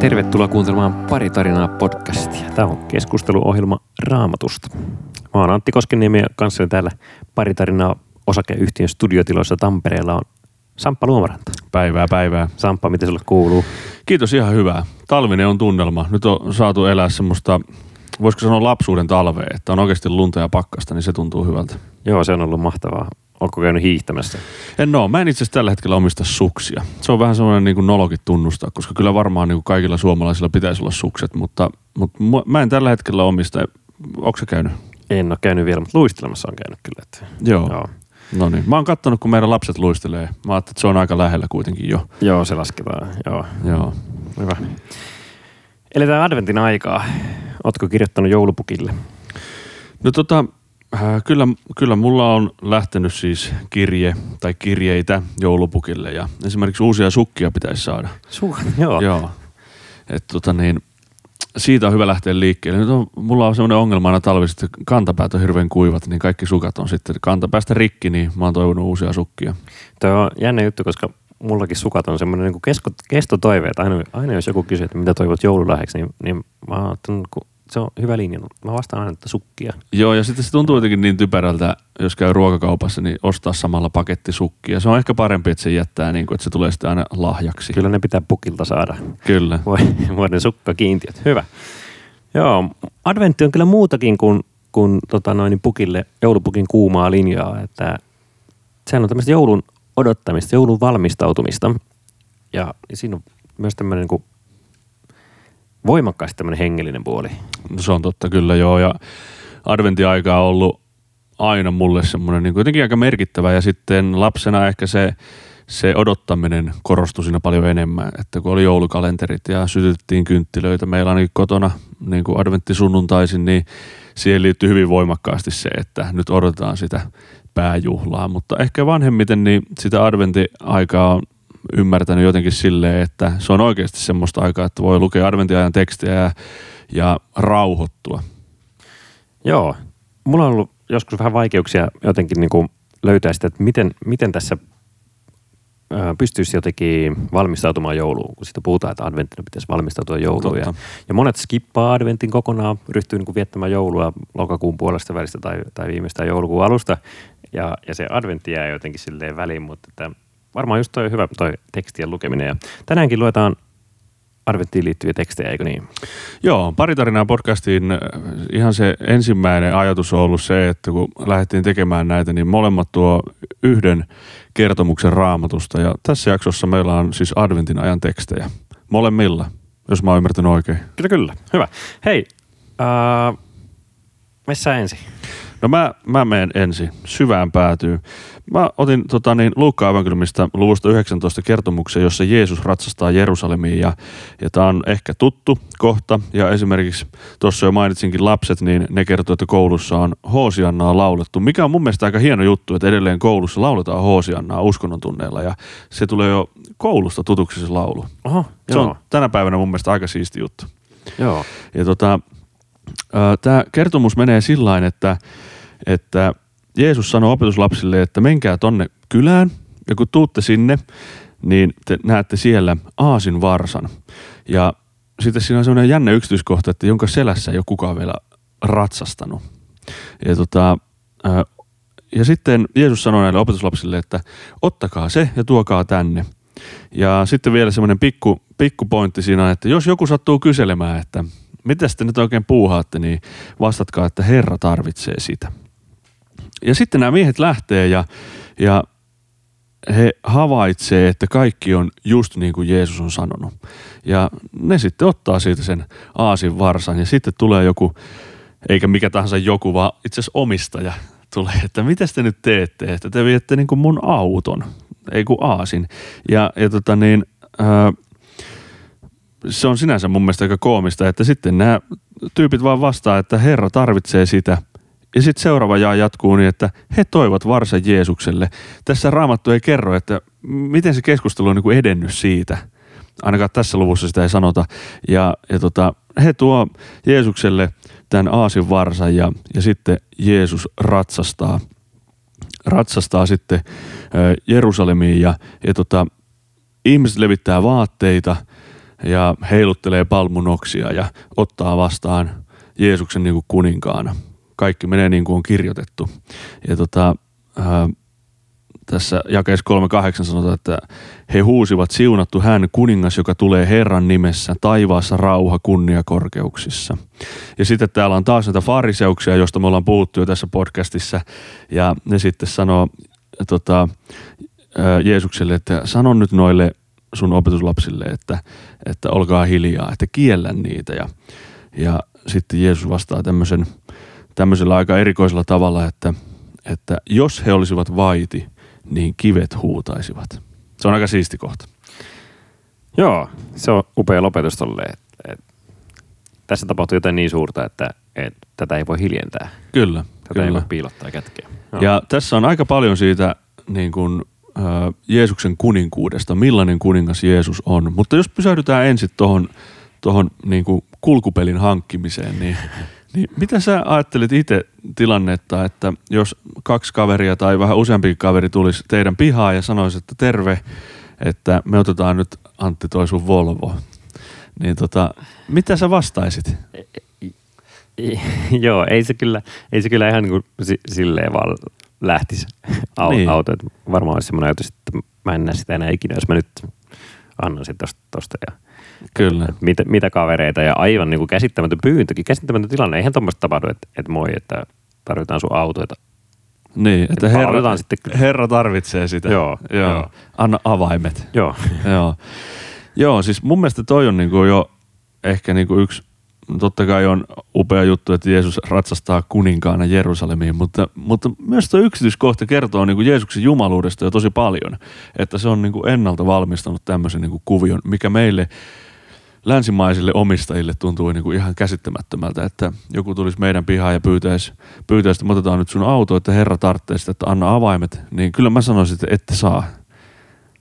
tervetuloa kuuntelemaan Pari tarinaa podcastia. Tämä on keskusteluohjelma Raamatusta. Mä oon Antti Koskeniemi ja kanssani täällä Pari tarinaa osakeyhtiön studiotiloissa Tampereella on Samppa Luomaranta. Päivää, päivää. Samppa, miten sulle kuuluu? Kiitos, ihan hyvää. Talvinen on tunnelma. Nyt on saatu elää semmoista, voisiko sanoa lapsuuden talvea, että on oikeasti lunta ja pakkasta, niin se tuntuu hyvältä. Joo, se on ollut mahtavaa. Onko käynyt hiihtämässä? En oo. Mä en itse asiassa tällä hetkellä omista suksia. Se on vähän semmoinen niin kuin nolokin tunnustaa, koska kyllä varmaan niin kuin kaikilla suomalaisilla pitäisi olla sukset, mutta, mutta mä en tällä hetkellä omista. Onko se käynyt? En ole käynyt vielä, mutta luistelemassa on käynyt kyllä. Että... Joo. Joo. No niin. Mä oon kattonut, kun meidän lapset luistelee. Mä ajattelin, että se on aika lähellä kuitenkin jo. Joo, se lasketaan. Joo. Joo. Hyvä. Eletään adventin aikaa. Ootko kirjoittanut joulupukille? No tota, äh, kyllä, kyllä mulla on lähtenyt siis kirje tai kirjeitä joulupukille ja esimerkiksi uusia sukkia pitäisi saada. Su- joo. Joo. Et tota niin, siitä on hyvä lähteä liikkeelle. Nyt on, mulla on semmoinen ongelma aina talviset, että kantapäät on hirveän kuivat, niin kaikki sukat on sitten kantapäästä rikki, niin mä oon toivonut uusia sukkia. Tuo on jännä juttu, koska mullakin sukat on semmoinen niin kesto, kestotoive, että aina, aina jos joku kysyy, että mitä toivot joululahjaksi, niin, niin mä oon se on hyvä linja. Mä vastaan aina, että sukkia. Joo, ja sitten se tuntuu jotenkin niin typerältä, jos käy ruokakaupassa, niin ostaa samalla paketti sukkia. Se on ehkä parempi, että se jättää, niin kuin, että se tulee sitten aina lahjaksi. Kyllä ne pitää pukilta saada. Kyllä. Vuoden sukkakiintiöt. Hyvä. Joo, adventti on kyllä muutakin kuin, kuin tota noin, pukille, joulupukin kuumaa linjaa. Että sehän on tämmöistä joulun odottamista, joulun valmistautumista. Ja siinä on myös tämmöinen niin kuin voimakkaasti tämmöinen hengellinen puoli. No se on totta kyllä joo ja adventiaika on ollut aina mulle semmoinen niin jotenkin aika merkittävä ja sitten lapsena ehkä se, se odottaminen korostui siinä paljon enemmän, että kun oli joulukalenterit ja sytyttiin kynttilöitä, meillä on kotona niin kuin adventtisunnuntaisin, niin siihen liittyy hyvin voimakkaasti se, että nyt odotetaan sitä pääjuhlaa, mutta ehkä vanhemmiten niin sitä adventtiaikaa on ymmärtänyt jotenkin silleen, että se on oikeasti semmoista aikaa, että voi lukea adventiajan tekstejä ja, ja rauhoittua. Joo. Mulla on ollut joskus vähän vaikeuksia jotenkin niin kuin löytää sitä, että miten, miten tässä pystyisi jotenkin valmistautumaan jouluun, kun siitä puhutaan, että adventtina pitäisi valmistautua jouluun. Ja, ja monet skippaa adventin kokonaan, ryhtyy niin kuin viettämään joulua lokakuun puolesta välistä tai, tai viimeistään joulukuun alusta. Ja, ja se adventti jää jotenkin silleen väliin, mutta että varmaan just toi hyvä toi tekstien lukeminen. Ja tänäänkin luetaan Arvettiin liittyviä tekstejä, eikö niin? Joo, pari tarinaa podcastiin. Ihan se ensimmäinen ajatus on ollut se, että kun lähdettiin tekemään näitä, niin molemmat tuo yhden kertomuksen raamatusta. Ja tässä jaksossa meillä on siis adventin ajan tekstejä. Molemmilla, jos mä oon ymmärtänyt oikein. Kyllä, kyllä. Hyvä. Hei, äh, missä ensin? No mä, mä menen ensin, syvään päätyy. Mä otin tota, niin, Luukka evankeliumista luvusta 19 kertomuksen, jossa Jeesus ratsastaa Jerusalemiin ja, ja tämä on ehkä tuttu kohta. Ja esimerkiksi tuossa jo mainitsinkin lapset, niin ne kertoo, että koulussa on Hoosiannaa laulettu, mikä on mun mielestä aika hieno juttu, että edelleen koulussa lauletaan Hoosiannaa uskonnon tunneilla ja se tulee jo koulusta tutuksi se laulu. Oho, se joo. on tänä päivänä mun mielestä aika siisti juttu. Joo. Ja tota, tämä kertomus menee sillä että, että Jeesus sanoi opetuslapsille, että menkää tonne kylään ja kun tuutte sinne, niin te näette siellä aasin varsan. Ja sitten siinä on semmoinen jännä yksityiskohta, että jonka selässä ei ole kukaan vielä ratsastanut. Ja, tota, ja sitten Jeesus sanoi näille opetuslapsille, että ottakaa se ja tuokaa tänne. Ja sitten vielä semmoinen pikku, pikku pointti siinä, että jos joku sattuu kyselemään, että mitä te nyt oikein puuhaatte, niin vastatkaa, että Herra tarvitsee sitä. Ja sitten nämä miehet lähtee ja, ja he havaitsee, että kaikki on just niin kuin Jeesus on sanonut. Ja ne sitten ottaa siitä sen aasin varsan ja sitten tulee joku, eikä mikä tahansa joku, vaan itse asiassa omistaja tulee, että mitä te nyt teette, että te viette niin kuin mun auton, ei kun aasin. Ja, ja tota niin, ää, se on sinänsä mun mielestä aika koomista, että sitten nämä tyypit vaan vastaa, että Herra tarvitsee sitä. Ja sitten seuraava jaa jatkuu niin, että he toivat varsa Jeesukselle. Tässä raamattu ei kerro, että miten se keskustelu on niin kuin edennyt siitä. Ainakaan tässä luvussa sitä ei sanota. Ja, ja tota, he tuo Jeesukselle tämän aasin varsan ja, ja sitten Jeesus ratsastaa, ratsastaa sitten Jerusalemiin ja, ja tota, ihmiset levittää vaatteita – ja heiluttelee palmunoksia ja ottaa vastaan Jeesuksen niin kuin kuninkaana. Kaikki menee niin kuin on kirjoitettu. Ja tota, ää, tässä jakeessa 3.8 sanotaan, että he huusivat siunattu hän kuningas, joka tulee Herran nimessä, taivaassa rauha kunnia korkeuksissa. Ja sitten täällä on taas näitä fariseuksia, joista me ollaan puhuttu jo tässä podcastissa. Ja ne sitten sanoo tota, Jeesukselle, että sano nyt noille sun opetuslapsille, että, että olkaa hiljaa, että kiellä niitä. Ja, ja sitten Jeesus vastaa tämmöisen, tämmöisellä aika erikoisella tavalla, että, että jos he olisivat vaiti, niin kivet huutaisivat. Se on aika siisti kohta. Joo, se on upea lopetus tolle. Et, et, tässä tapahtuu jotain niin suurta, että et, tätä ei voi hiljentää. Kyllä. Tätä kyllä. ei voi piilottaa kätkeä. Joo. Ja tässä on aika paljon siitä niin kuin, äh, Jeesuksen kuninkuudesta, millainen kuningas Jeesus on. Mutta jos pysähdytään ensin tuohon tohon, niin kuin kulkupelin hankkimiseen, niin, niin mitä sä ajattelit itse tilannetta, että jos kaksi kaveria tai vähän useampi kaveri tulisi teidän pihaan ja sanoisi, että terve, että me otetaan nyt Antti toi sun Volvo, niin tota, mitä sä vastaisit? Joo, ei se kyllä, ei se kyllä ihan niin kuin si- silleen vaan lähtisi au- Niin. auto. Varmaan olisi semmoinen ajatus, että mä en näe sitä enää ikinä, jos mä nyt annan sit tosta, tosta ja Kyllä. et mitä, mitä kavereita ja aivan niin kuin käsittämätön pyyntökin, käsittämätön tilanne. Eihän tuommoista tapahdu, että, että moi, että tarvitaan sun autoita. Niin, että Et herra, palautetaan sitten kyllä. herra tarvitsee sitä. Joo, joo. joo. Anna avaimet. Joo, Joo. Joo, siis mun mielestä toi on niinku jo ehkä niinku yksi, totta kai on upea juttu, että Jeesus ratsastaa kuninkaana Jerusalemiin, mutta, mutta myös tuo yksityiskohta kertoo niinku Jeesuksen jumaluudesta jo tosi paljon, että se on niinku ennalta valmistanut tämmöisen niinku kuvion, mikä meille länsimaisille omistajille tuntuu niinku ihan käsittämättömältä, että joku tulisi meidän pihaan ja pyytäisi, pyytäisi että me otetaan nyt sun auto, että herra tarvitsee sitä, että anna avaimet, niin kyllä mä sanoisin, että ette saa.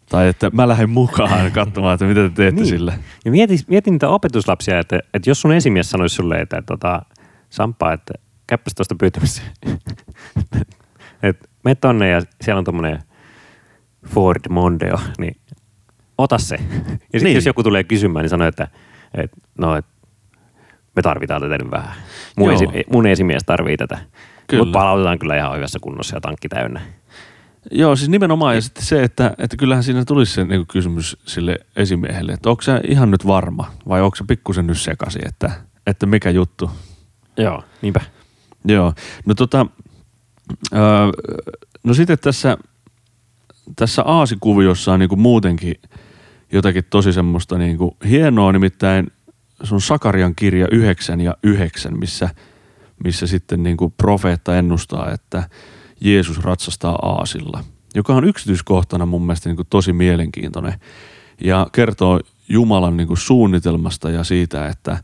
Tai että mä lähden mukaan katsomaan, että mitä te teette Niin. niin. sille. Ja mieti, mieti niitä opetuslapsia, että, että jos sun esimies sanoisi sulle, että, että tota, Sampa, että käppäs tuosta pyytämässä. että mene tonne ja siellä on tommonen Ford Mondeo, niin ota se. Ja sitten Niin. niin. jos joku tulee kysymään, niin sano, että, että no, että me tarvitaan tätä nyt vähän. Mun, esi, mun esimies tarvii tätä. Mutta palautetaan kyllä ihan hyvässä kunnossa ja tankki täynnä. Joo, siis nimenomaan. Ja sitten se, että, että kyllähän siinä tulisi se niin kysymys sille esimiehelle, että onko se ihan nyt varma vai onko se pikkusen nyt sekaisin, että, että mikä juttu. Joo, niinpä. Joo, no tota, öö, no sitten tässä, tässä aasikuviossa on niin kuin muutenkin jotakin tosi semmoista niin kuin hienoa, nimittäin se on Sakarian kirja 9 ja 9, missä, missä sitten niin kuin profeetta ennustaa, että Jeesus ratsastaa aasilla, joka on yksityiskohtana mun mielestä niin kuin tosi mielenkiintoinen ja kertoo Jumalan niin kuin suunnitelmasta ja siitä, että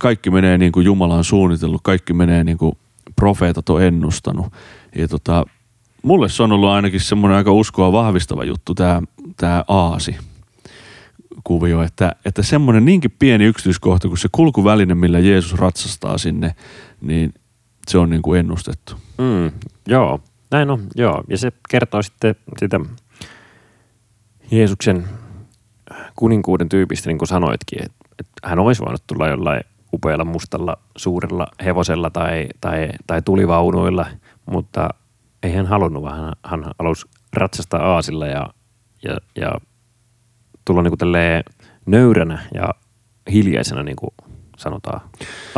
kaikki menee niin kuin Jumala on suunnitellut, kaikki menee niin kuin profeetat on ennustanut. Ja tota, mulle se on ollut ainakin semmoinen aika uskoa vahvistava juttu, tämä, tämä aasi kuvio, että, että semmoinen niinkin pieni yksityiskohta kuin se kulkuväline, millä Jeesus ratsastaa sinne, niin se on niin kuin ennustettu. Mm, joo, näin on, joo. Ja se kertoo sitten sitä Jeesuksen kuninkuuden tyypistä, niin kuin sanoitkin, että, että hän olisi voinut tulla jollain upealla mustalla suurella hevosella tai, tai, tai tulivaunuilla, mutta ei hän halunnut, vaan hän, hän halusi ratsastaa aasilla ja, ja, ja tulla niin kuin nöyränä ja hiljaisena, niin kuin sanotaan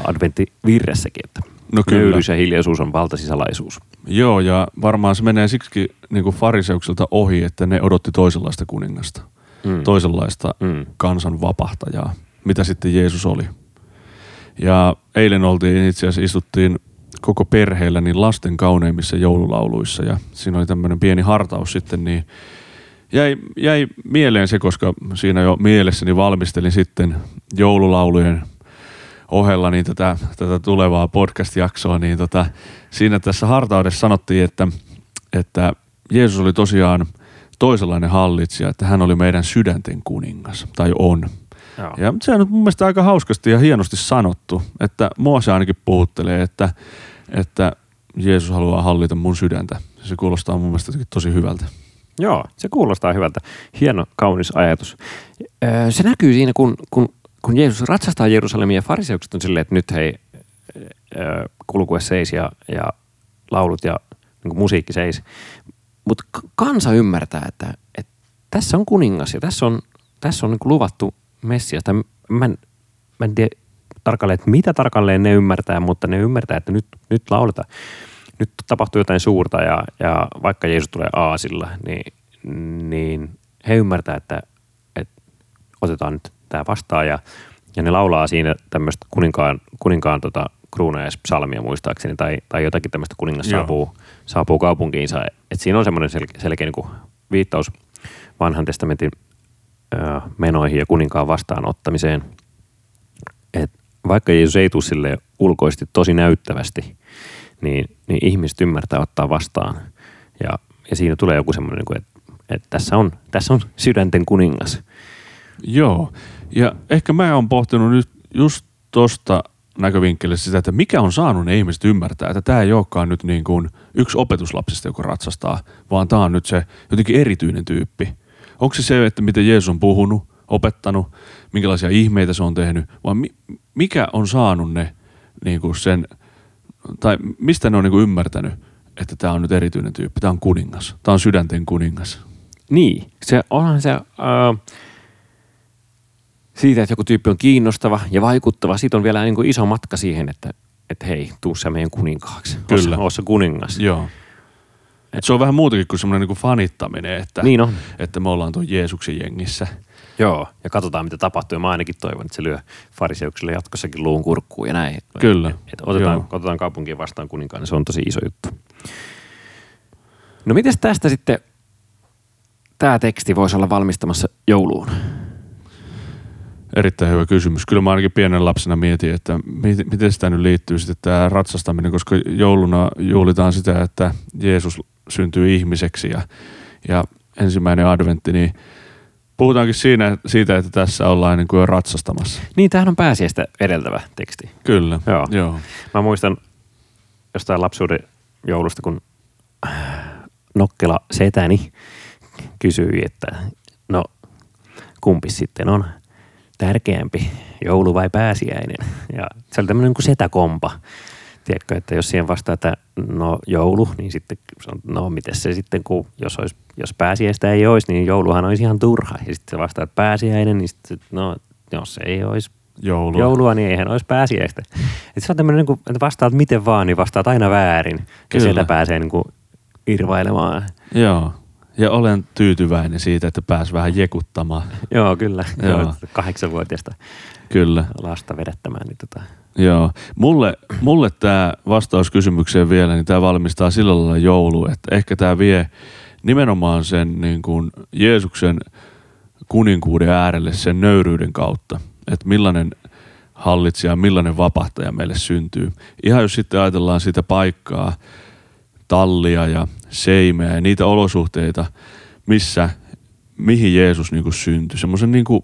adventtivirressäkin, että No kyllä. nöyryys ja hiljaisuus on valtasisalaisuus. Joo, ja varmaan se menee siksi niin kuin fariseuksilta ohi, että ne odotti toisenlaista kuningasta, Mm. toisenlaista Mm. kansan vapahtajaa, mitä sitten Jeesus oli. Ja eilen oltiin itse asiassa istuttiin koko perheellä niin lasten kauneimmissa joululauluissa ja siinä oli tämmöinen pieni hartaus sitten, niin jäi, jäi mieleen se, koska siinä jo mielessäni valmistelin sitten joululaulujen ohella niin tätä, tätä tulevaa podcast-jaksoa, niin tota, siinä tässä hartaudessa sanottiin, että, että Jeesus oli tosiaan toisenlainen hallitsija, että hän oli meidän sydänten kuningas, tai on. Joo. Ja se on mun mielestä aika hauskasti ja hienosti sanottu, että mua se ainakin puhuttelee, että, että Jeesus haluaa hallita mun sydäntä. Se kuulostaa mun mielestä tosi hyvältä. Joo, se kuulostaa hyvältä. Hieno, kaunis ajatus. Öö, se näkyy siinä, kun, kun, kun Jeesus ratsastaa Jerusalemia ja fariseukset on silleen, että nyt hei, öö, kulkue seis ja, ja laulut ja niin musiikki seis. Mutta kansa ymmärtää, että, että tässä on kuningas ja tässä on, tässä on niin luvattu Messias. Tai mä, en, mä en tiedä tarkalleen, että mitä tarkalleen ne ymmärtää, mutta ne ymmärtää, että nyt, nyt lauletaan. Nyt tapahtuu jotain suurta ja, ja vaikka Jeesus tulee aasilla, niin, niin he ymmärtää, että, että otetaan nyt tämä vastaan ja, ja ne laulaa siinä tämmöistä kuninkaan, kuninkaan tota, kruunajaispsalmia muistaakseni tai, tai jotakin tämmöistä kuningas Joo. saapuu, saapuu kaupunkiinsa. Et siinä on semmoinen sel, selkeä niin viittaus vanhan testamentin ö, menoihin ja kuninkaan vastaanottamiseen. Et vaikka Jeesus ei tule sille ulkoisesti tosi näyttävästi, niin, niin ihmiset ymmärtää ottaa vastaan. Ja, ja siinä tulee joku semmoinen, niin että, että tässä, on, tässä on sydänten kuningas. Joo, ja ehkä mä oon pohtinut nyt just tosta näkövinkkelistä sitä, että mikä on saanut ne ihmiset ymmärtää, että tämä ei olekaan nyt niin kuin yksi opetuslapsista, joka ratsastaa, vaan tämä on nyt se jotenkin erityinen tyyppi. Onko se se, että miten Jeesus on puhunut, opettanut, minkälaisia ihmeitä se on tehnyt, vai mi- mikä on saanut ne niin kuin sen, tai mistä ne on niin kuin ymmärtänyt, että tämä on nyt erityinen tyyppi, tämä on kuningas, tämä on sydänten kuningas. Niin, se onhan se... Äh, siitä, että joku tyyppi on kiinnostava ja vaikuttava, siitä on vielä niin kuin iso matka siihen, että, että hei, tuu sä meidän kuninkaaksi. Kyllä. Oot sä kuningas. Joo. Et se on vähän muutakin kuin semmoinen niin fanittaminen, että, Niin on. että me ollaan tuon Jeesuksen jengissä. Joo, ja katsotaan mitä tapahtuu. Ja mä ainakin toivon, että se lyö fariseukselle jatkossakin luun kurkkuun ja näin. Kyllä. Et, et otetaan, Joo. otetaan kaupunkiin vastaan kuninkaan, niin se on tosi iso juttu. No miten tästä sitten tämä teksti voisi olla valmistamassa jouluun? Erittäin hyvä kysymys. Kyllä mä ainakin pienen lapsena mietin, että miten, miten sitä nyt liittyy sitten tämä ratsastaminen, koska jouluna juhlitaan sitä, että Jeesus syntyy ihmiseksi ja, ja ensimmäinen adventti, niin puhutaankin siinä, siitä, että tässä ollaan niin kuin jo ratsastamassa. Niin, tämähän on pääsiäistä edeltävä teksti. Kyllä, Joo. joo. Mä muistan jostain lapsuuden joulusta, kun Nokkela setäni kysyi, että no kumpi sitten on tärkeämpi, joulu vai pääsiäinen? Ja se oli tämmöinen kuin setäkompa. Tiedätkö, että jos siihen vastaa, että no joulu, niin sitten se on, no miten se sitten, kun jos, olisi, jos pääsiäistä ei olisi, niin jouluhan olisi ihan turha. Ja sitten se vastaa, että pääsiäinen, niin sitten, no jos ei olisi Joulu. joulua, niin eihän olisi pääsiäistä. Et se on tämmöinen, niin että vastaat miten vaan, niin vastaat aina väärin. Ja Kyllä. sieltä pääsee niin kuin irvailemaan. Joo. Ja olen tyytyväinen siitä, että pääs vähän jekuttamaan. Joo, kyllä. Joo. Kahdeksanvuotiaasta Kyllä. lasta vedättämään. Niin tota. Joo. Mulle, mulle tämä vastaus kysymykseen vielä, niin tämä valmistaa sillä lailla joulu, että ehkä tämä vie nimenomaan sen niin kuin Jeesuksen kuninkuuden äärelle sen nöyryyden kautta, että millainen hallitsija, millainen vapahtaja meille syntyy. Ihan jos sitten ajatellaan sitä paikkaa, tallia ja seimeä ja niitä olosuhteita, missä, mihin Jeesus niin kuin syntyi. Semmoisen niin kuin,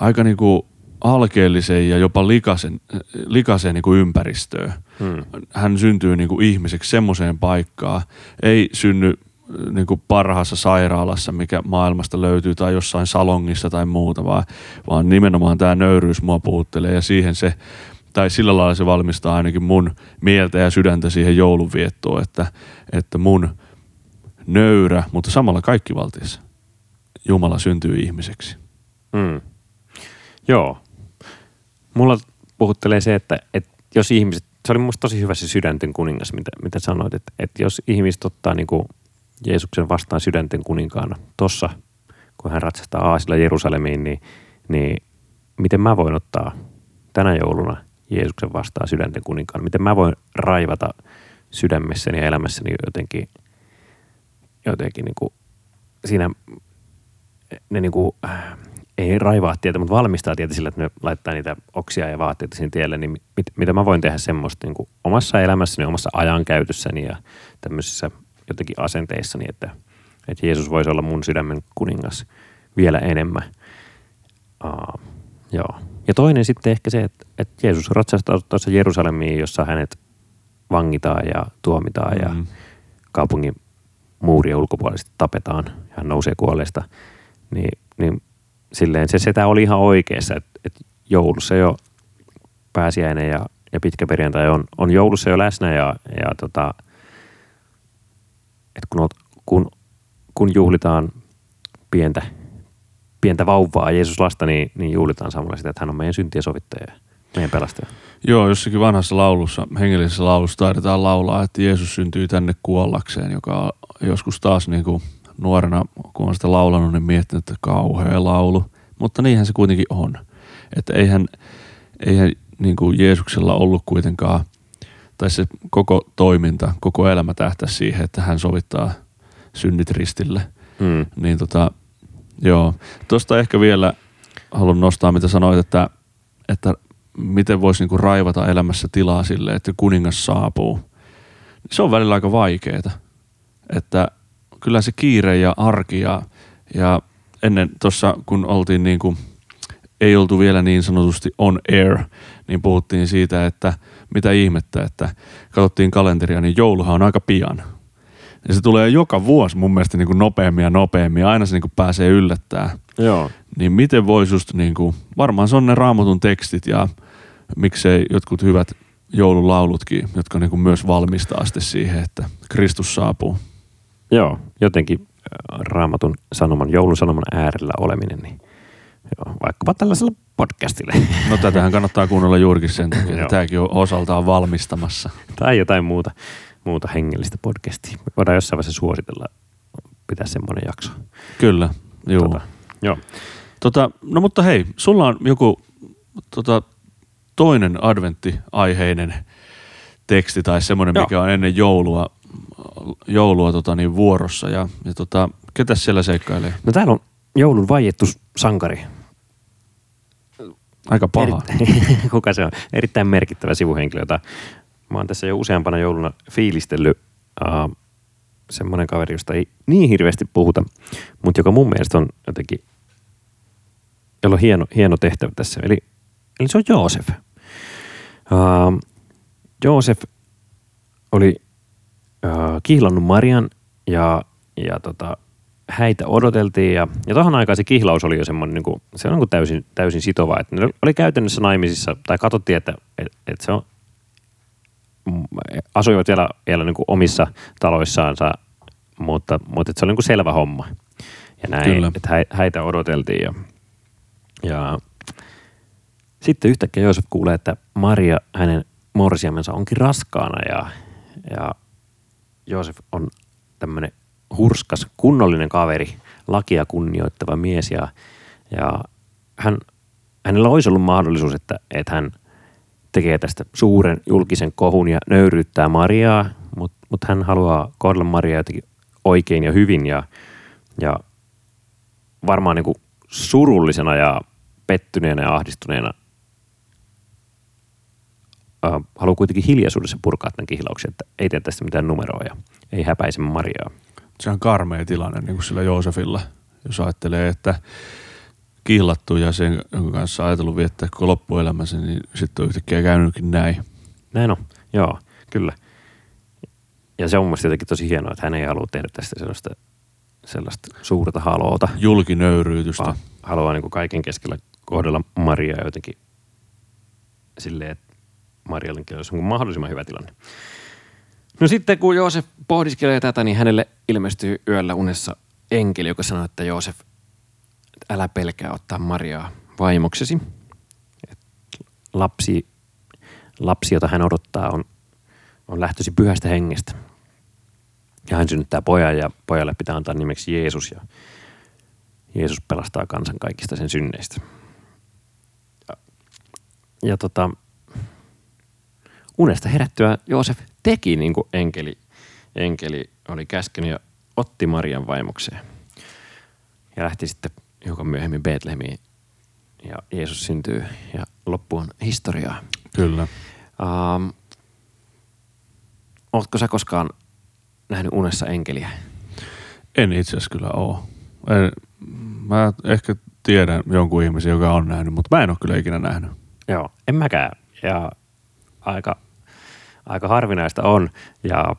aika niin kuin alkeellisen ja jopa likaisen, likaisen niin kuin ympäristöön. Hmm. Hän syntyy niin kuin ihmiseksi semmoiseen paikkaan. Ei synny äh, niin kuin parhaassa sairaalassa, mikä maailmasta löytyy, tai jossain salongissa tai muuta, vaan, vaan nimenomaan tämä nöyryys mua puhuttelee ja siihen se, tai sillä lailla se valmistaa ainakin mun mieltä ja sydäntä siihen joulunviettoon, että, että mun nöyrä, mutta samalla kaikkivaltias Jumala syntyy ihmiseksi. Hmm. Joo. Mulla puhuttelee se, että, että jos ihmiset, se oli musta tosi hyvä se sydänten kuningas, mitä, mitä sanoit, että, että jos ihmiset ottaa niin kuin Jeesuksen vastaan sydänten kuninkaana tossa, kun hän ratsastaa aasilla Jerusalemiin, niin, niin miten mä voin ottaa tänä jouluna Jeesuksen vastaan sydänten kuninkaana? Miten mä voin raivata sydämessäni ja elämässäni jotenkin, jotenkin niin kuin siinä ne niin kuin, äh, ei raivaa tietä, mutta valmistaa tietä sillä, että ne laittaa niitä oksia ja vaatteita siinä tielle, niin mit, mitä mä voin tehdä semmoista niin kuin omassa elämässäni, omassa ajankäytössäni ja tämmöisissä jotenkin asenteissani, että, että Jeesus voisi olla mun sydämen kuningas vielä enemmän. Uh, joo. Ja toinen sitten ehkä se, että, että Jeesus ratsastaa tuossa Jerusalemiin, jossa hänet vangitaan ja tuomitaan ja Mm. kaupungin muurien ulkopuolisesti tapetaan ja hän nousee kuolleista, niin, niin silleen se setä oli ihan oikeassa, että, että joulussa jo pääsiäinen ja, ja pitkä perjantai on, on joulussa jo läsnä ja, ja tota, että kun, kun, kun juhlitaan pientä, pientä vauvaa Jeesus lasta, niin, niin juhlitaan samalla sitä, että hän on meidän syntien sovittaja ja meidän pelastaja. Joo, jossakin vanhassa laulussa, hengellisessä laulussa taidetaan laulaa, että Jeesus syntyy tänne kuollakseen, joka joskus taas niin kuin nuorena, kun on sitä laulanut, niin miettinyt, että kauhea laulu. Mutta niinhän se kuitenkin on. Että eihän, eihän niin kuin Jeesuksella ollut kuitenkaan, tai se koko toiminta, koko elämä tähtää siihen, että hän sovittaa synnit ristille. Mm. Niin tota, joo. Tuosta ehkä vielä haluan nostaa, mitä sanoit, että, että miten voisi niinku raivata elämässä tilaa sille, että kuningas saapuu. Se on välillä aika vaikeaa. Että kyllä se kiire ja arki ja, ja ennen tuossa, kun oltiin niin kuin, ei oltu vielä niin sanotusti on air, niin puhuttiin siitä, että mitä ihmettä, että katsottiin kalenteria, niin jouluhan on aika pian. Ja se tulee joka vuosi mun mielestä niin kuin nopeammin ja nopeammin, aina se niin kuin pääsee yllättää. Joo. Niin miten voisi just niin kuin, varmaan se on ne raamatun tekstit ja miksei jotkut hyvät joululaulutkin, jotka niin kuin myös valmistaa sitten siihen, että Kristus saapuu. Joo, jotenkin äh, raamatun sanoman, joulun sanoman äärellä oleminen, niin joo, vaikkapa tällaisella podcastille. No tätähän kannattaa kuunnella juurikin sen takia, että tämäkin on osaltaan valmistamassa. tai jotain muuta, muuta hengellistä podcastia. Me voidaan jossain vaiheessa suositella, pitää semmoinen jakso. Kyllä, joo. Tota. joo. Tota, no mutta hei, sulla on joku tota, toinen adventtiaiheinen teksti tai semmoinen, Joo. mikä on ennen joulua, joulua tota, niin vuorossa. Ja, ja tota, ketäs siellä seikkailee? No täällä on joulun vaiettu sankari. Aika paha. Eri- Kuka se on? Erittäin merkittävä sivuhenkilö, jota mä oon tässä jo useampana jouluna fiilistellyt. Uh, semmoinen kaveri, josta ei niin hirveästi puhuta, mutta joka mun mielestä on jotenkin, jolla on hieno, hieno tehtävä tässä. Eli, eli se on Joosef. Uh, Joosef oli kihlannut Marian ja, ja tota, häitä odoteltiin ja, ja tohon aikaan se kihlaus oli jo semmoinen, niin kuin, se on niin kuin täysin, täysin sitova, että ne oli käytännössä naimisissa, tai katsottiin, että, että, että se on, mm, asuivat vielä, vielä niin kuin omissa taloissaansa, mutta, mutta että se oli niin kuin selvä homma. Ja näin, Kyllä. että hä- häitä odoteltiin ja, ja sitten yhtäkkiä Joosef kuulee, että Maria, hänen morsiamensa onkin raskaana ja, ja Joosef on tämmöinen hurskas, kunnollinen kaveri, lakia kunnioittava mies ja, ja hän, hänellä olisi ollut mahdollisuus, että, että hän tekee tästä suuren julkisen kohun ja nöyryyttää Mariaa, mutta mut hän haluaa kohdella Mariaa jotenkin oikein ja hyvin ja, ja varmaan niin kuin surullisena ja pettyneenä ja ahdistuneena äh, haluaa kuitenkin hiljaisuudessa purkaa tämän kihlauksen, että ei tee tästä mitään numeroa ja ei häpäise Mariaa. Se on karmea tilanne niin kuin sillä Joosefilla, jos ajattelee, että kihlattu ja sen kanssa ajatellut viettää koko loppuelämänsä, niin sitten on yhtäkkiä käynytkin näin. Näin on, joo, kyllä. Ja se on mun mielestä jotenkin tosi hienoa, että hän ei halua tehdä tästä sellaista, sellaista suurta haloota, Julkinöyryytystä. vaan haluaa niin kuin kaiken keskellä kohdella Mariaa jotenkin silleen, että Olisi niin kuin mahdollisimman hyvä tilanne. No sitten kun Joosef pohdiskelee tätä, niin hänelle ilmestyy yöllä unessa enkeli, joka sanoo, että Joosef, älä pelkää ottaa Mariaa vaimoksesi. Lapsi, lapsi, jota hän odottaa, on, on lähtösi pyhästä hengestä. Ja hän synnyttää pojan ja pojalle pitää antaa nimeksi Jeesus ja Jeesus pelastaa kansan kaikista sen synneistä. Ja, ja tota, unesta herättyä Joosef teki niin kuin enkeli, enkeli oli käskenyt ja otti Marian vaimokseen. Ja lähti sitten hiukan myöhemmin Betlehemiin. Ja Jeesus syntyy ja loppu on historiaa. Kyllä. Um, ootko sä koskaan nähnyt unessa enkeliä? En itse asiassa kyllä ole. En, mä ehkä tiedän jonkun ihmisen, joka on nähnyt, mutta mä en ole kyllä ikinä nähnyt. Joo, en mäkään. Ja aika, aika harvinaista on. Ja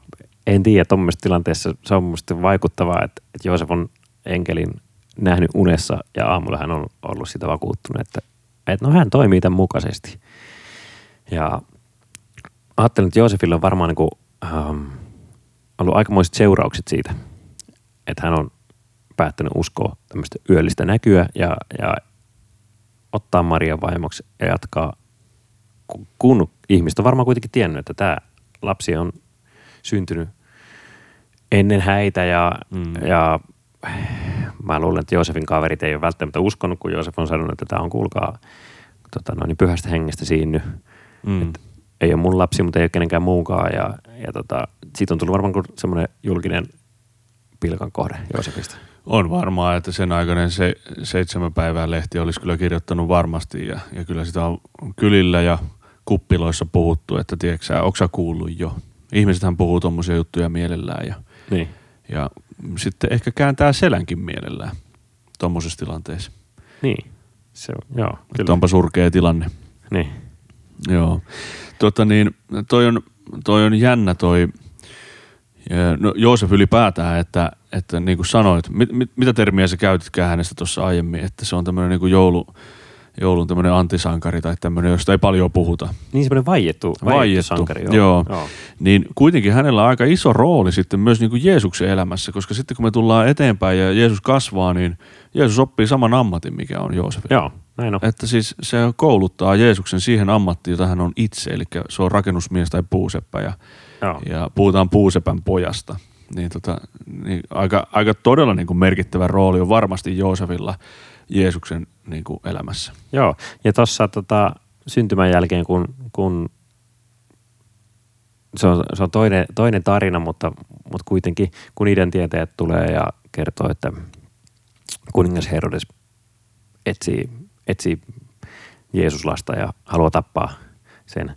en tiedä, tuommoisessa tilanteessa se on musta vaikuttavaa, että, että Joosef on enkelin nähnyt unessa ja aamulla hän on ollut sitä vakuuttunut, että, että no hän toimii tämän mukaisesti. Ja ajattelin, että Joosefille on varmaan niin kuin, ähm, ollut aikamoiset seuraukset siitä, että hän on päättänyt uskoa tämmöistä yöllistä näkyä ja, ja ottaa Marian vaimoksi ja jatkaa, kun- ihmiset on varmaan kuitenkin tiennyt, että tämä lapsi on syntynyt ennen häitä ja, Mm. ja mä luulen, että Joosefin kaverit ei ole välttämättä uskonut, kun Joosef on sanonut, että tämä on kuulkaa tota, noin, niin pyhästä hengestä siinny. Mm. Et ei ole mun lapsi, mutta ei ole kenenkään muukaan. Ja, ja tota, siitä on tullut varmaan semmoinen julkinen pilkan kohde Joosefista. On varmaa, että sen aikainen se, seitsemän päivää lehti olisi kyllä kirjoittanut varmasti ja, ja kyllä sitä on kylillä ja kuppiloissa puhuttu, että tiedätkö onko sä kuullut jo. Ihmisethän puhuu tuommoisia juttuja mielellään ja, Niin. ja sitten ehkä kääntää selänkin mielellään tuommoisessa tilanteessa. Niin. Se on, joo, Että kyllä. onpa surkea tilanne. Niin. Joo. Tota niin, toi on, toi on jännä toi, no Joosef ylipäätään, että, että niin kuin sanoit, mit, mit, mitä termiä sä käytitkään hänestä tuossa aiemmin, että se on tämmöinen niin kuin joulu, joulun tämmöinen antisankari tai tämmöinen, josta ei paljon puhuta. Niin semmoinen vaiettu, vaiettu, Vaiettu, sankari. joo. joo. Niin kuitenkin hänellä on aika iso rooli sitten myös niin kuin Jeesuksen elämässä, koska sitten kun me tullaan eteenpäin ja Jeesus kasvaa, niin Jeesus oppii saman ammatin, mikä on Joosefin. Joo, näin on. Että siis se kouluttaa Jeesuksen siihen ammattiin, jota hän on itse, eli se on rakennusmies tai puuseppä ja, Joo. ja puhutaan puusepän pojasta. Niin, tota, niin aika, aika todella niin kuin merkittävä rooli on varmasti Joosefilla Jeesuksen niin kuin elämässä. Joo, ja tuossa tota, syntymän jälkeen, kun, kun se on, se on toinen, toinen tarina, mutta, mutta kuitenkin kun niiden tietäjät tulee ja kertoo, että kuningas Herodes etsii, etsii Jeesuslasta ja haluaa tappaa sen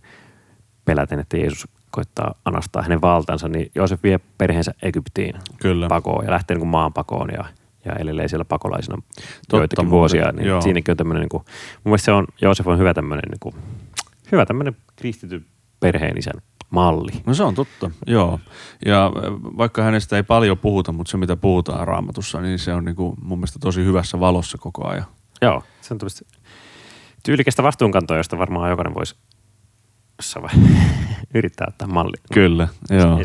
peläten, että Jeesus koittaa anastaa hänen valtansa, niin Joosef vie perheensä Egyptiin Kyllä. pakoon ja lähtee niin kuin maan pakoon ja, ja elelee siellä pakolaisina Totta joitakin vuosia. Niin joo. siinäkin on tämmöinen, niin kuin, mun mielestä se on, Joosef on hyvä tämmöinen, niin kuin, hyvä tämmöinen kristityn perheenisän malli. No se on totta, joo. Ja äh, vaikka hänestä ei paljon puhuta, mutta se mitä puhutaan raamatussa, niin se on niin kuin mun mielestä tosi hyvässä valossa koko ajan. Joo, se on tämmöistä tyylikästä vastuunkantoa, josta varmaan jokainen voisi jossain vaiheessa yrittää ottaa malli. Kyllä, joo.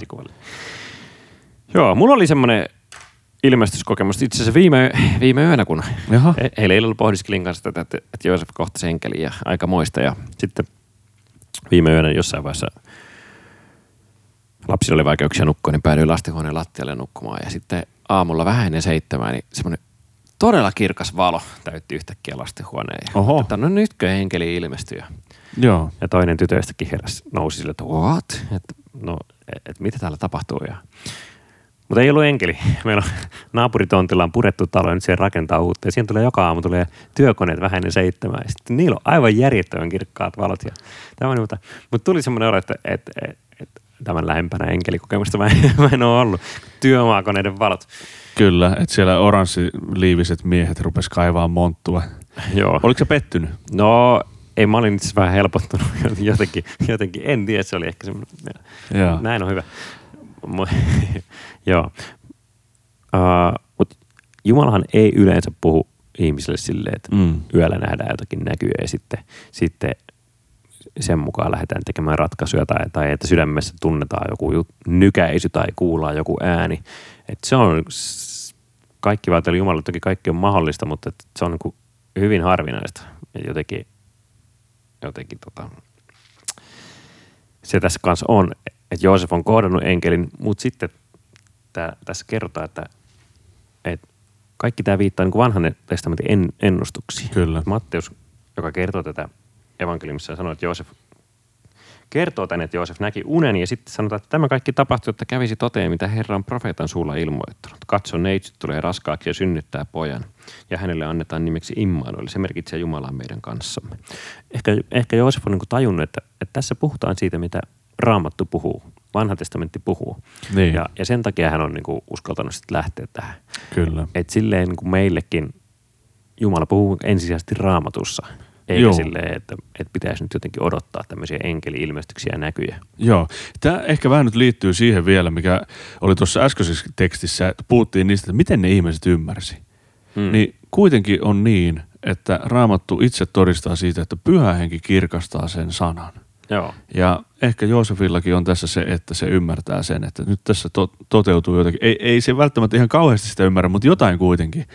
Joo, mulla oli semmoinen ilmestyskokemus itse asiassa viime, viime yönä, kun Jaha, E- Eilen illalla pohdiskelin kanssa tätä, että, että Joosef kohtasi enkeliä ja aika moista. Ja sitten viime yönä jossain vaiheessa lapsilla oli vaikeuksia nukkua, niin päädyin lastenhuoneen lattialle nukkumaan. Ja sitten aamulla vähän ennen seitsemää, niin semmoinen todella kirkas valo täytti yhtäkkiä lastenhuoneen. Ja Oho. Että no nytkö enkeli ilmestyi. Ja, joo. ja toinen tytöistäkin heräsi, nousi sille, että what? Että no, et, et mitä täällä tapahtuu? Ja, mutta ei ollut enkeli. Meillä on naapuritontilla on purettu talo ja nyt siellä rakentaa uutta. Ja siihen tulee joka aamu tulee työkoneet vähän ennen seitsemää. Ja sitten niillä on aivan järjettömän kirkkaat valot. Ja tämä on, mutta, mutta tuli semmoinen olo, että, että, että, että tämän lähempänä enkelikokemusta mä en, mä en ole ollut. Työmaakoneiden valot. Kyllä, että siellä oranssiliiviset miehet rupes kaivaa monttua. Joo. Oliko se pettynyt? No, ei, mä olin itse vähän helpottunut jotenkin, jotenkin. En tiedä, se oli ehkä semmoinen. Joo. Näin on hyvä. Joo. Uh, Mutta Jumalahan ei yleensä puhu ihmisille silleen, että Mm. yöllä nähdään jotakin näkyä ja sitten, sitten sen mukaan lähdetään tekemään ratkaisuja tai, tai että sydämessä tunnetaan joku jut, nykäisy tai kuullaan joku ääni. Et se on kaikki vaateli Jumalalle, toki kaikki on mahdollista, mutta se on niin hyvin harvinaista. Ja jotenkin, jotenkin tota, se tässä kanssa on, että Joosef on kohdannut enkelin, mutta sitten tää, tässä kerrotaan, että, että kaikki tämä viittaa niin kuin vanhan testamentin en, ennustuksiin. Kyllä. Matteus, joka kertoo tätä evankeliumissa, sanoo, että Joosef kertoo tänne, että Joosef näki unen ja sitten sanotaan, että tämä kaikki tapahtui, että kävisi toteen, mitä Herra on profeetan suulla ilmoittanut. Katso, neitsyt tulee raskaaksi ja synnyttää pojan ja hänelle annetaan nimeksi Immanuel. Se merkitsee Jumalaa meidän kanssamme. Ehkä, ehkä Joosef on niin tajunnut, että, että tässä puhutaan siitä, mitä Raamattu puhuu, vanha testamentti puhuu. Niin, Ja, ja sen takia hän on niin kuin uskaltanut sitten lähteä tähän. kyllä. Että silleen niin kuin meillekin Jumala puhuu ensisijaisesti raamatussa. Eikä Joo. silleen, että, että pitäisi nyt jotenkin odottaa tämmöisiä enkeli-ilmestyksiä ja näkyjä. Joo. Tämä ehkä vähän nyt liittyy siihen vielä, mikä oli tuossa äskeisessä tekstissä, että puhuttiin niistä, että miten ne ihmiset ymmärsi. Mm. Niin kuitenkin on niin, että Raamattu itse todistaa siitä, että pyhä henki kirkastaa sen sanan. Joo. Ja ehkä Joosefillakin on tässä se, että se ymmärtää sen, että nyt tässä to- toteutuu jotakin. Ei, ei se välttämättä ihan kauheasti sitä ymmärrä, mutta jotain kuitenkin.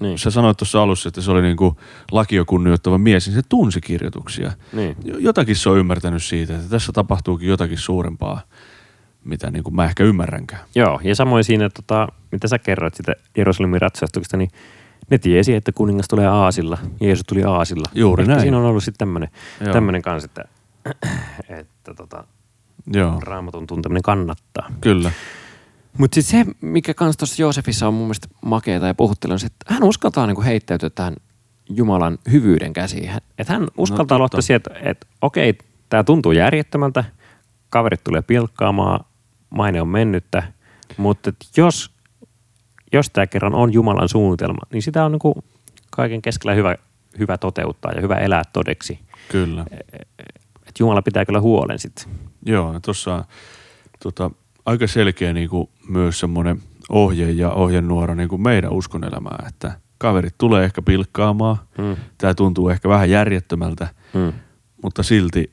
Niin. Sä sanoit tuossa alussa, että se oli niin kuin lakio kunnioittava mies, niin se tunsi kirjoituksia. Niin. Jo- Jotakin se on ymmärtänyt siitä, että tässä tapahtuukin jotakin suurempaa, mitä niin kuin mä ehkä ymmärränkään. Joo, ja samoin siinä, tota, mitä sä kerroit sitä Jerusalemin ratsastuksesta, niin ne tiesi, että kuningas tulee aasilla. Jeesus tuli aasilla. Juuri Ehkä näin. Siinä on ollut sitten tämmöinen kanssa, että, että tota, Joo, raamatun tunteminen kannattaa. kyllä. Mutta sitten se, mikä kans tuossa Joosefissa on mun mielestä makeeta ja puhuttelee, on se, että hän uskaltaa niinku heittäytyä tähän Jumalan hyvyyden käsiin. Että hän uskaltaa totta. no, luottaa siihen, että, että okei, tämä tuntuu järjettömältä, kaverit tulee pilkkaamaan, maine on mennyttä, mutta et jos, jos tämä kerran on Jumalan suunnitelma, niin sitä on niinku kaiken keskellä hyvä, hyvä toteuttaa ja hyvä elää todeksi. Kyllä. Että Jumala pitää kyllä huolen sitten. Joo, tuossa on tota, aika selkeä niin kuin myös semmoinen ohje ja ohjenuora niin kuin meidän uskonelämää, että kaverit tulee ehkä pilkkaamaan. Mm. Tämä tuntuu ehkä vähän järjettömältä, Mm. mutta silti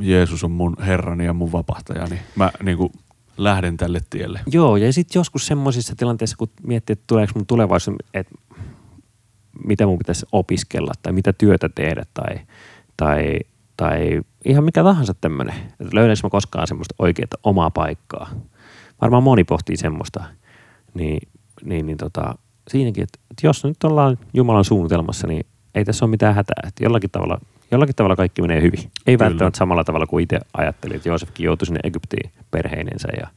Jeesus on mun herrani ja mun vapahtajani. Mä niin kuin lähden tälle tielle. Joo, ja sitten joskus semmoisissa tilanteissa, kun miettii, että tuleeko mun tulevaisuus, että mitä mun pitäisi opiskella tai mitä työtä tehdä tai, tai, tai ihan mikä tahansa tämmöinen. Että löydänkö mä koskaan semmoista oikeaa omaa paikkaa. Varmaan moni pohtii semmoista. Niin, niin, niin tota, siinäkin, että, että jos nyt ollaan Jumalan suunnitelmassa, niin ei tässä ole mitään hätää. Että jollakin tavalla, jollakin tavalla kaikki menee hyvin. Ei Kyllä. välttämättä samalla tavalla kuin itse ajattelin, että Joosefkin joutui sinne Egyptiin perheinensä ja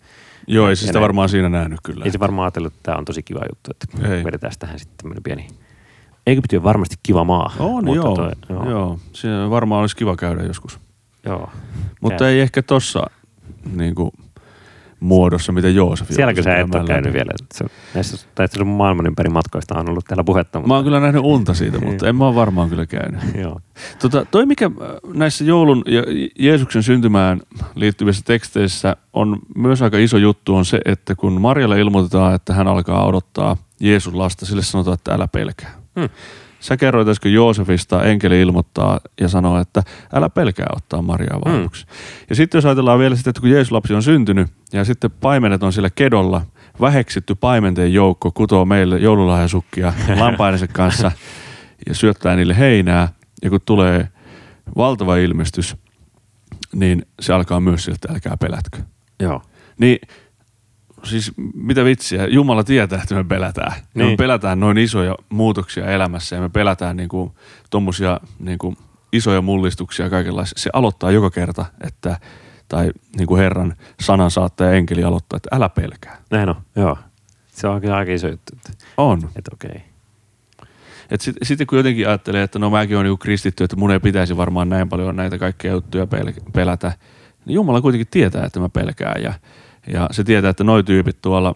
Joo, ei se sitä näin. varmaan siinä nähnyt kyllä. ei se varmaan ajatellut, että tämä on tosi kiva juttu, että Ei. vedetään tähän sitten tämmöinen pieni... Egypti on varmasti kiva maa. On, mutta joo, Toi, joo. joo. Siinä varmaan olisi kiva käydä joskus. joo. Mutta ei ehkä tossa niin kuin, muodossa, mitä Joosef Sielläkö sä et ole käynyt läpi. vielä? Se, näissä, tai sun maailman ympäri matkoista on ollut täällä puhetta. Mutta, Mä oon kyllä nähnyt unta siitä, mutta en mä ole varmaan kyllä käynyt. Joo. Tota, toi mikä äh, näissä joulun ja Jeesuksen syntymään liittyvissä teksteissä on myös aika iso juttu on se, että kun Marjalle ilmoitetaan, että hän alkaa odottaa Jeesus lasta, sille sanotaan, että älä pelkää. Hmm. Sä kerroit äsken Joosefista, enkeli ilmoittaa ja sanoo, että älä pelkää ottaa Mariaa vaimoksi. Ja sitten jos ajatellaan vielä sitä, että kun Jeesus lapsi on syntynyt ja sitten paimenet on sillä kedolla, väheksitty paimenten joukko kutoo meille joululahjasukkia lampaidensa kanssa ja syöttää niille heinää. Ja kun tulee valtava ilmestys, niin se alkaa myös siltä, älkää pelätkö. Joo. Niin siis mitä vitsiä, Jumala tietää, että me pelätään. Niin. Me pelätään noin isoja muutoksia elämässä ja me pelätään niinku tommosia niinku isoja mullistuksia kaikenlaisia. Se aloittaa joka kerta, että tai niin kuin Herran sanan saattaja enkeli aloittaa, että älä pelkää. Näin on, joo. Se on kyllä aika iso juttu, että, On. että okei. Et sit, sitten kun jotenkin ajattelee, että no mäkin olen niinku kristitty, että mun ei pitäisi varmaan näin paljon näitä kaikkia juttuja pel- pelätä, niin Jumala kuitenkin tietää, että mä pelkään ja, ja se tietää, että noi tyypit tuolla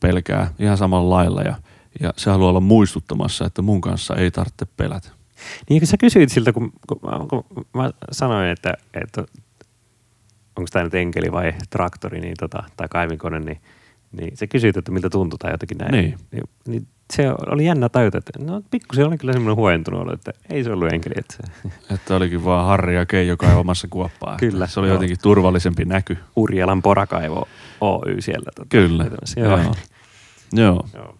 pelkää ihan samalla lailla ja, ja se haluaa olla muistuttamassa, että mun kanssa ei tarvitse pelätä. Niin kun sä kysyit siltä, kun, kun, mä- kun mä sanoin, että, että onko tämä nyt enkeli vai traktori niin tota, tai kaivinkone, niin, niin se kysyit, että miltä tuntui tai jotakin näin. Niin. niin, niin se oli jännä tajuta, että no pikkusen oli kyllä semmoinen huojentunut olo, että ei se ollut enkeli. Että se Että olikin vaan Harri ja Keijo kai omassa kuoppaan. Kyllä, Se oli joo. jotenkin turvallisempi näky. Urjalan porakaivo Oy siellä. Tota, Kyllä. vetämässä. Joo. Joo. Joo. joo.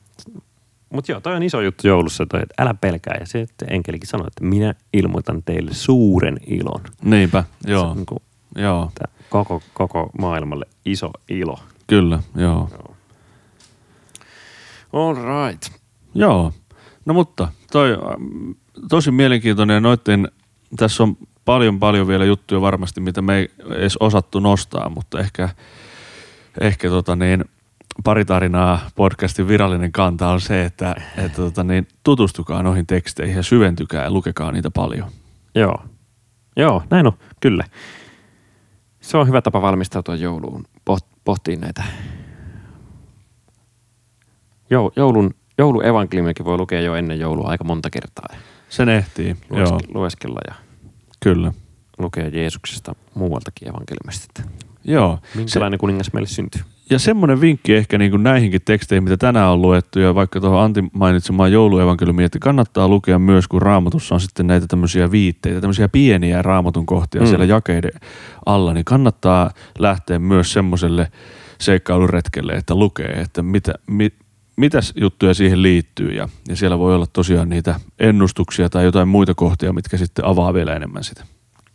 Mutta joo, toi on iso juttu joulussa, toi, että älä pelkää. Ja se, että enkelikin sanoi, että minä ilmoitan teille suuren ilon. Niinpä, Se joo. on niin kuin, Joo, koko, koko maailmalle iso ilo. kyllä, joo. Joo. All right. Joo, no mutta toi ähm, tosi mielenkiintoinen noitten, tässä on paljon paljon vielä juttuja varmasti, mitä me ei edes osattu nostaa, mutta ehkä, ehkä tota niin, pari tarinaa podcastin virallinen kanta on se, että, että tota niin, tutustukaa noihin teksteihin ja syventykää ja lukekaa niitä paljon. Joo. Joo, näin on, kyllä. Se on hyvä tapa valmistautua jouluun, poht- pohtii näitä. Jou- joulun, jouluevankeliumiakin voi lukea jo ennen joulua aika monta kertaa. Sen ehtii, joo, lueske- lueskella ja kyllä. lukea Jeesuksesta muualtakin evankeliumista. Joo. Minkälainen kuningas meille syntyy? Ja semmoinen vinkki ehkä niin kuin näihinkin teksteihin, mitä tänään on luettu, ja vaikka tuohon Antti mainitsemaan jouluevankeliumiin, että kannattaa lukea myös, kun raamatussa on sitten näitä tämmöisiä viitteitä, tämmöisiä pieniä raamatun kohtia mm. siellä jakeiden alla, niin kannattaa lähteä myös semmoiselle seikkailuretkelle, että lukee, että mitä, mi, mitäs juttuja siihen liittyy, ja, ja siellä voi olla tosiaan niitä ennustuksia tai jotain muita kohtia, mitkä sitten avaa vielä enemmän sitä.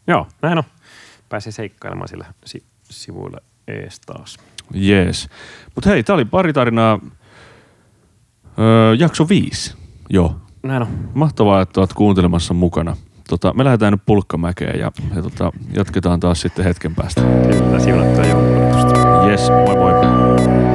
Joo, näin on. Pääsee seikkailemaan sillä si- sivuilla ees taas. Jees. Mutta hei, tää oli pari tarinaa, öö, jakso viisi, joo. Näin on. Mahtavaa, että olet kuuntelemassa mukana. Tota, me lähdetään nyt pulkkamäkeen ja, ja tota, jatketaan taas sitten hetken päästä. Kyllä, siunattua joulua. Yes, moi moi.